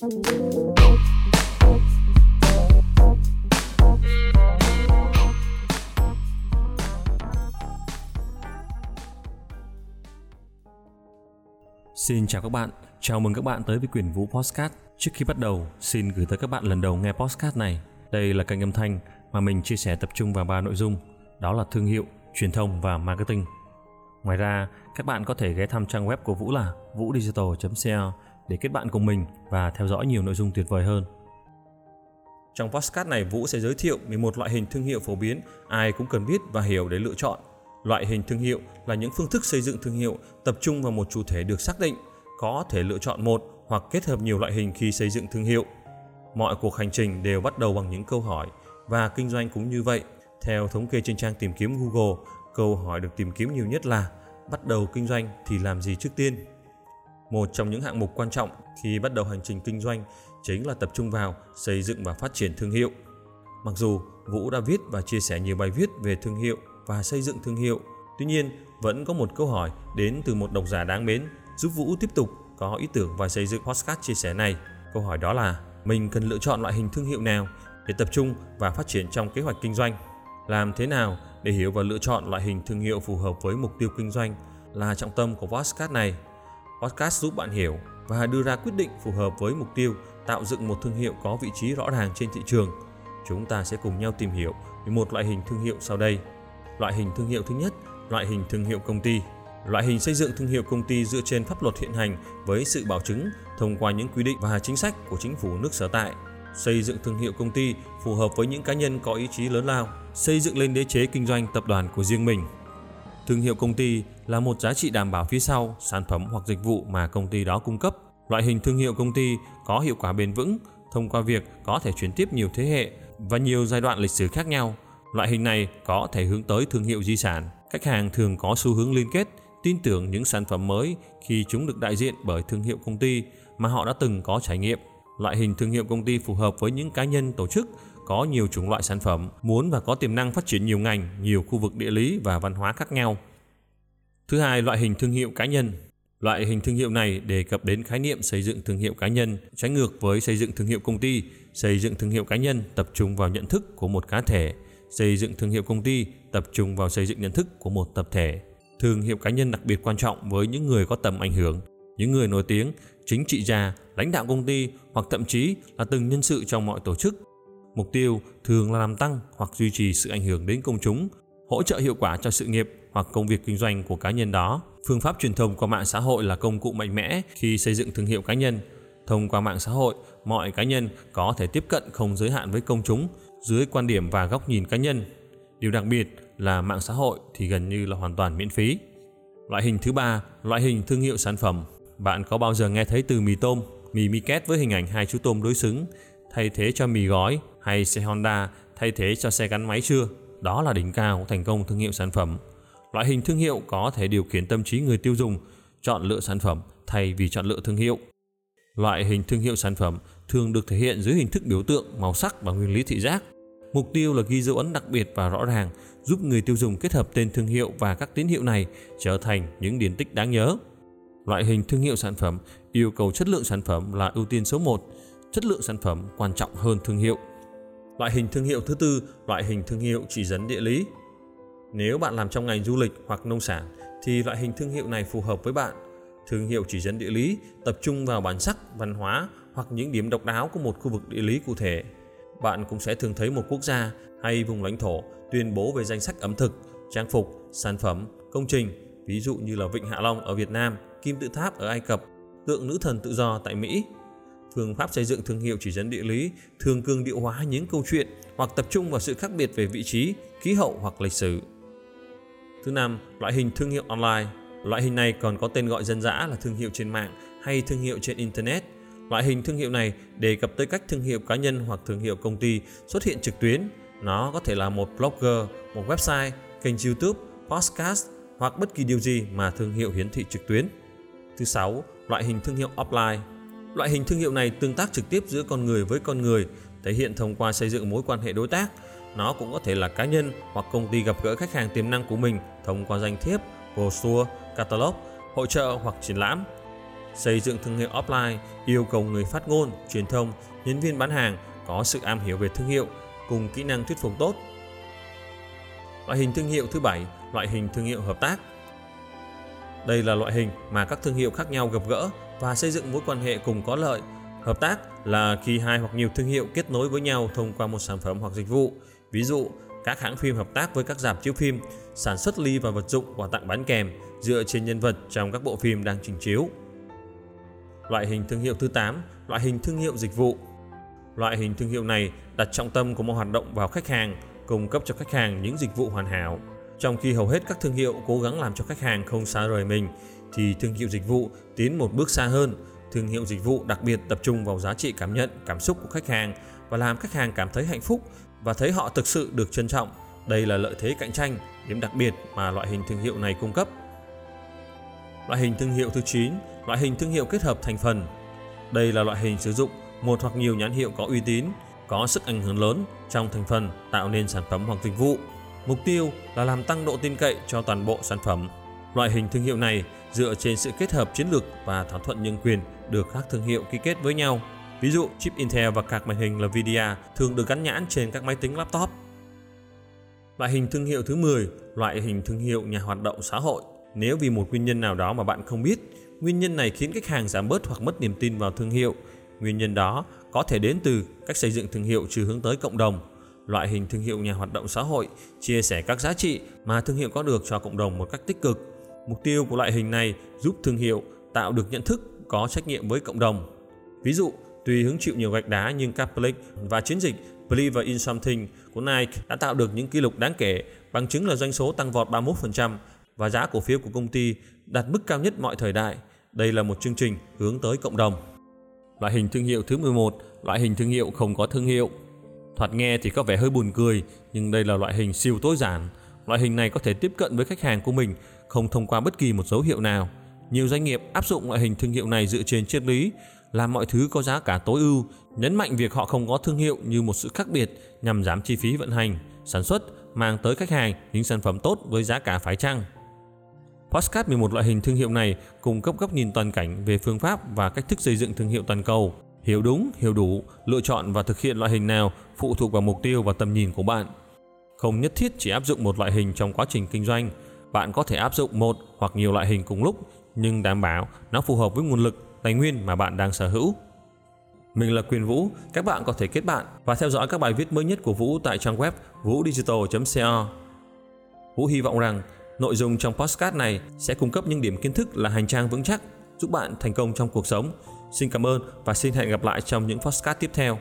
Xin chào các bạn, chào mừng các bạn tới với quyển Vũ Podcast. Trước khi bắt đầu, xin gửi tới các bạn lần đầu nghe podcast này. Đây là kênh âm thanh mà mình chia sẻ tập trung vào ba nội dung, đó là thương hiệu, truyền thông và marketing. Ngoài ra, các bạn có thể ghé thăm trang web của Vũ là vudigital.co để kết bạn cùng mình và theo dõi nhiều nội dung tuyệt vời hơn. Trong podcast này, Vũ sẽ giới thiệu 11 loại hình thương hiệu phổ biến ai cũng cần biết và hiểu để lựa chọn. Loại hình thương hiệu là những phương thức xây dựng thương hiệu tập trung vào một chủ thể được xác định, có thể lựa chọn một hoặc kết hợp nhiều loại hình khi xây dựng thương hiệu. Mọi cuộc hành trình đều bắt đầu bằng những câu hỏi và kinh doanh cũng như vậy. Theo thống kê trên trang tìm kiếm Google, câu hỏi được tìm kiếm nhiều nhất là bắt đầu kinh doanh thì làm gì trước tiên? Một trong những hạng mục quan trọng khi bắt đầu hành trình kinh doanh chính là tập trung vào xây dựng và phát triển thương hiệu. Mặc dù Vũ đã viết và chia sẻ nhiều bài viết về thương hiệu và xây dựng thương hiệu, tuy nhiên vẫn có một câu hỏi đến từ một độc giả đáng mến giúp Vũ tiếp tục có ý tưởng và xây dựng podcast chia sẻ này. Câu hỏi đó là mình cần lựa chọn loại hình thương hiệu nào để tập trung và phát triển trong kế hoạch kinh doanh? Làm thế nào để hiểu và lựa chọn loại hình thương hiệu phù hợp với mục tiêu kinh doanh là trọng tâm của podcast này. Podcast giúp bạn hiểu và đưa ra quyết định phù hợp với mục tiêu tạo dựng một thương hiệu có vị trí rõ ràng trên thị trường. Chúng ta sẽ cùng nhau tìm hiểu về một loại hình thương hiệu sau đây. Loại hình thương hiệu thứ nhất, loại hình thương hiệu công ty. Loại hình xây dựng thương hiệu công ty dựa trên pháp luật hiện hành với sự bảo chứng thông qua những quy định và chính sách của chính phủ nước sở tại. Xây dựng thương hiệu công ty phù hợp với những cá nhân có ý chí lớn lao, xây dựng lên đế chế kinh doanh tập đoàn của riêng mình. Thương hiệu công ty là một giá trị đảm bảo phía sau sản phẩm hoặc dịch vụ mà công ty đó cung cấp. Loại hình thương hiệu công ty có hiệu quả bền vững thông qua việc có thể chuyển tiếp nhiều thế hệ và nhiều giai đoạn lịch sử khác nhau. Loại hình này có thể hướng tới thương hiệu di sản. Khách hàng thường có xu hướng liên kết, tin tưởng những sản phẩm mới khi chúng được đại diện bởi thương hiệu công ty mà họ đã từng có trải nghiệm. Loại hình thương hiệu công ty phù hợp với những cá nhân tổ chức có nhiều chủng loại sản phẩm, muốn và có tiềm năng phát triển nhiều ngành, nhiều khu vực địa lý và văn hóa khác nhau. Thứ hai, loại hình thương hiệu cá nhân. Loại hình thương hiệu này đề cập đến khái niệm xây dựng thương hiệu cá nhân, trái ngược với xây dựng thương hiệu công ty. Xây dựng thương hiệu cá nhân tập trung vào nhận thức của một cá thể, xây dựng thương hiệu công ty tập trung vào xây dựng nhận thức của một tập thể. Thương hiệu cá nhân đặc biệt quan trọng với những người có tầm ảnh hưởng, những người nổi tiếng, chính trị gia, lãnh đạo công ty hoặc thậm chí là từng nhân sự trong mọi tổ chức Mục tiêu thường là làm tăng hoặc duy trì sự ảnh hưởng đến công chúng, hỗ trợ hiệu quả cho sự nghiệp hoặc công việc kinh doanh của cá nhân đó. Phương pháp truyền thông qua mạng xã hội là công cụ mạnh mẽ khi xây dựng thương hiệu cá nhân. Thông qua mạng xã hội, mọi cá nhân có thể tiếp cận không giới hạn với công chúng dưới quan điểm và góc nhìn cá nhân. Điều đặc biệt là mạng xã hội thì gần như là hoàn toàn miễn phí. Loại hình thứ ba, loại hình thương hiệu sản phẩm. Bạn có bao giờ nghe thấy từ mì tôm, mì Miket với hình ảnh hai chú tôm đối xứng thay thế cho mì gói hay xe Honda thay thế cho xe gắn máy chưa? Đó là đỉnh cao của thành công thương hiệu sản phẩm. Loại hình thương hiệu có thể điều khiển tâm trí người tiêu dùng chọn lựa sản phẩm thay vì chọn lựa thương hiệu. Loại hình thương hiệu sản phẩm thường được thể hiện dưới hình thức biểu tượng, màu sắc và nguyên lý thị giác. Mục tiêu là ghi dấu ấn đặc biệt và rõ ràng, giúp người tiêu dùng kết hợp tên thương hiệu và các tín hiệu này trở thành những điển tích đáng nhớ. Loại hình thương hiệu sản phẩm yêu cầu chất lượng sản phẩm là ưu tiên số 1, chất lượng sản phẩm quan trọng hơn thương hiệu. Loại hình thương hiệu thứ tư, loại hình thương hiệu chỉ dẫn địa lý. Nếu bạn làm trong ngành du lịch hoặc nông sản thì loại hình thương hiệu này phù hợp với bạn. Thương hiệu chỉ dẫn địa lý tập trung vào bản sắc, văn hóa hoặc những điểm độc đáo của một khu vực địa lý cụ thể. Bạn cũng sẽ thường thấy một quốc gia hay vùng lãnh thổ tuyên bố về danh sách ẩm thực, trang phục, sản phẩm, công trình, ví dụ như là Vịnh Hạ Long ở Việt Nam, Kim Tự Tháp ở Ai Cập, tượng nữ thần tự do tại Mỹ, Phương pháp xây dựng thương hiệu chỉ dẫn địa lý thường cường điệu hóa những câu chuyện hoặc tập trung vào sự khác biệt về vị trí, khí hậu hoặc lịch sử. Thứ năm, loại hình thương hiệu online. Loại hình này còn có tên gọi dân dã là thương hiệu trên mạng hay thương hiệu trên internet. Loại hình thương hiệu này đề cập tới cách thương hiệu cá nhân hoặc thương hiệu công ty xuất hiện trực tuyến. Nó có thể là một blogger, một website, kênh YouTube, podcast hoặc bất kỳ điều gì mà thương hiệu hiển thị trực tuyến. Thứ sáu, loại hình thương hiệu offline Loại hình thương hiệu này tương tác trực tiếp giữa con người với con người, thể hiện thông qua xây dựng mối quan hệ đối tác. Nó cũng có thể là cá nhân hoặc công ty gặp gỡ khách hàng tiềm năng của mình thông qua danh thiếp, brochure, catalog, hội trợ hoặc triển lãm. xây dựng thương hiệu offline yêu cầu người phát ngôn, truyền thông, nhân viên bán hàng có sự am hiểu về thương hiệu cùng kỹ năng thuyết phục tốt. Loại hình thương hiệu thứ bảy, loại hình thương hiệu hợp tác. Đây là loại hình mà các thương hiệu khác nhau gặp gỡ và xây dựng mối quan hệ cùng có lợi. Hợp tác là khi hai hoặc nhiều thương hiệu kết nối với nhau thông qua một sản phẩm hoặc dịch vụ. Ví dụ, các hãng phim hợp tác với các dạp chiếu phim, sản xuất ly và vật dụng quà tặng bán kèm dựa trên nhân vật trong các bộ phim đang trình chiếu. Loại hình thương hiệu thứ 8, loại hình thương hiệu dịch vụ. Loại hình thương hiệu này đặt trọng tâm của một hoạt động vào khách hàng, cung cấp cho khách hàng những dịch vụ hoàn hảo. Trong khi hầu hết các thương hiệu cố gắng làm cho khách hàng không xa rời mình, thì thương hiệu dịch vụ tiến một bước xa hơn. Thương hiệu dịch vụ đặc biệt tập trung vào giá trị cảm nhận, cảm xúc của khách hàng và làm khách hàng cảm thấy hạnh phúc và thấy họ thực sự được trân trọng. Đây là lợi thế cạnh tranh, điểm đặc biệt mà loại hình thương hiệu này cung cấp. Loại hình thương hiệu thứ 9, loại hình thương hiệu kết hợp thành phần. Đây là loại hình sử dụng một hoặc nhiều nhãn hiệu có uy tín, có sức ảnh hưởng lớn trong thành phần tạo nên sản phẩm hoặc dịch vụ. Mục tiêu là làm tăng độ tin cậy cho toàn bộ sản phẩm. Loại hình thương hiệu này dựa trên sự kết hợp chiến lược và thỏa thuận nhân quyền được các thương hiệu ký kết với nhau. Ví dụ, chip Intel và card màn hình Nvidia thường được gắn nhãn trên các máy tính laptop. Loại hình thương hiệu thứ 10, loại hình thương hiệu nhà hoạt động xã hội. Nếu vì một nguyên nhân nào đó mà bạn không biết, nguyên nhân này khiến khách hàng giảm bớt hoặc mất niềm tin vào thương hiệu. Nguyên nhân đó có thể đến từ cách xây dựng thương hiệu chưa hướng tới cộng đồng. Loại hình thương hiệu nhà hoạt động xã hội chia sẻ các giá trị mà thương hiệu có được cho cộng đồng một cách tích cực. Mục tiêu của loại hình này giúp thương hiệu tạo được nhận thức có trách nhiệm với cộng đồng. Ví dụ, tuy hứng chịu nhiều gạch đá nhưng Catholic và chiến dịch Believe in Something của Nike đã tạo được những kỷ lục đáng kể, bằng chứng là doanh số tăng vọt 31% và giá cổ phiếu của công ty đạt mức cao nhất mọi thời đại. Đây là một chương trình hướng tới cộng đồng. Loại hình thương hiệu thứ 11, loại hình thương hiệu không có thương hiệu. Thoạt nghe thì có vẻ hơi buồn cười, nhưng đây là loại hình siêu tối giản. Loại hình này có thể tiếp cận với khách hàng của mình không thông qua bất kỳ một dấu hiệu nào. Nhiều doanh nghiệp áp dụng loại hình thương hiệu này dựa trên triết lý làm mọi thứ có giá cả tối ưu, nhấn mạnh việc họ không có thương hiệu như một sự khác biệt nhằm giảm chi phí vận hành, sản xuất, mang tới khách hàng những sản phẩm tốt với giá cả phải chăng. Postcard 11 loại hình thương hiệu này cung cấp góc nhìn toàn cảnh về phương pháp và cách thức xây dựng thương hiệu toàn cầu. Hiểu đúng, hiểu đủ, lựa chọn và thực hiện loại hình nào phụ thuộc vào mục tiêu và tầm nhìn của bạn. Không nhất thiết chỉ áp dụng một loại hình trong quá trình kinh doanh, bạn có thể áp dụng một hoặc nhiều loại hình cùng lúc nhưng đảm bảo nó phù hợp với nguồn lực, tài nguyên mà bạn đang sở hữu. Mình là Quyền Vũ, các bạn có thể kết bạn và theo dõi các bài viết mới nhất của Vũ tại trang web vudigital.co. Vũ hy vọng rằng nội dung trong podcast này sẽ cung cấp những điểm kiến thức là hành trang vững chắc giúp bạn thành công trong cuộc sống. Xin cảm ơn và xin hẹn gặp lại trong những podcast tiếp theo.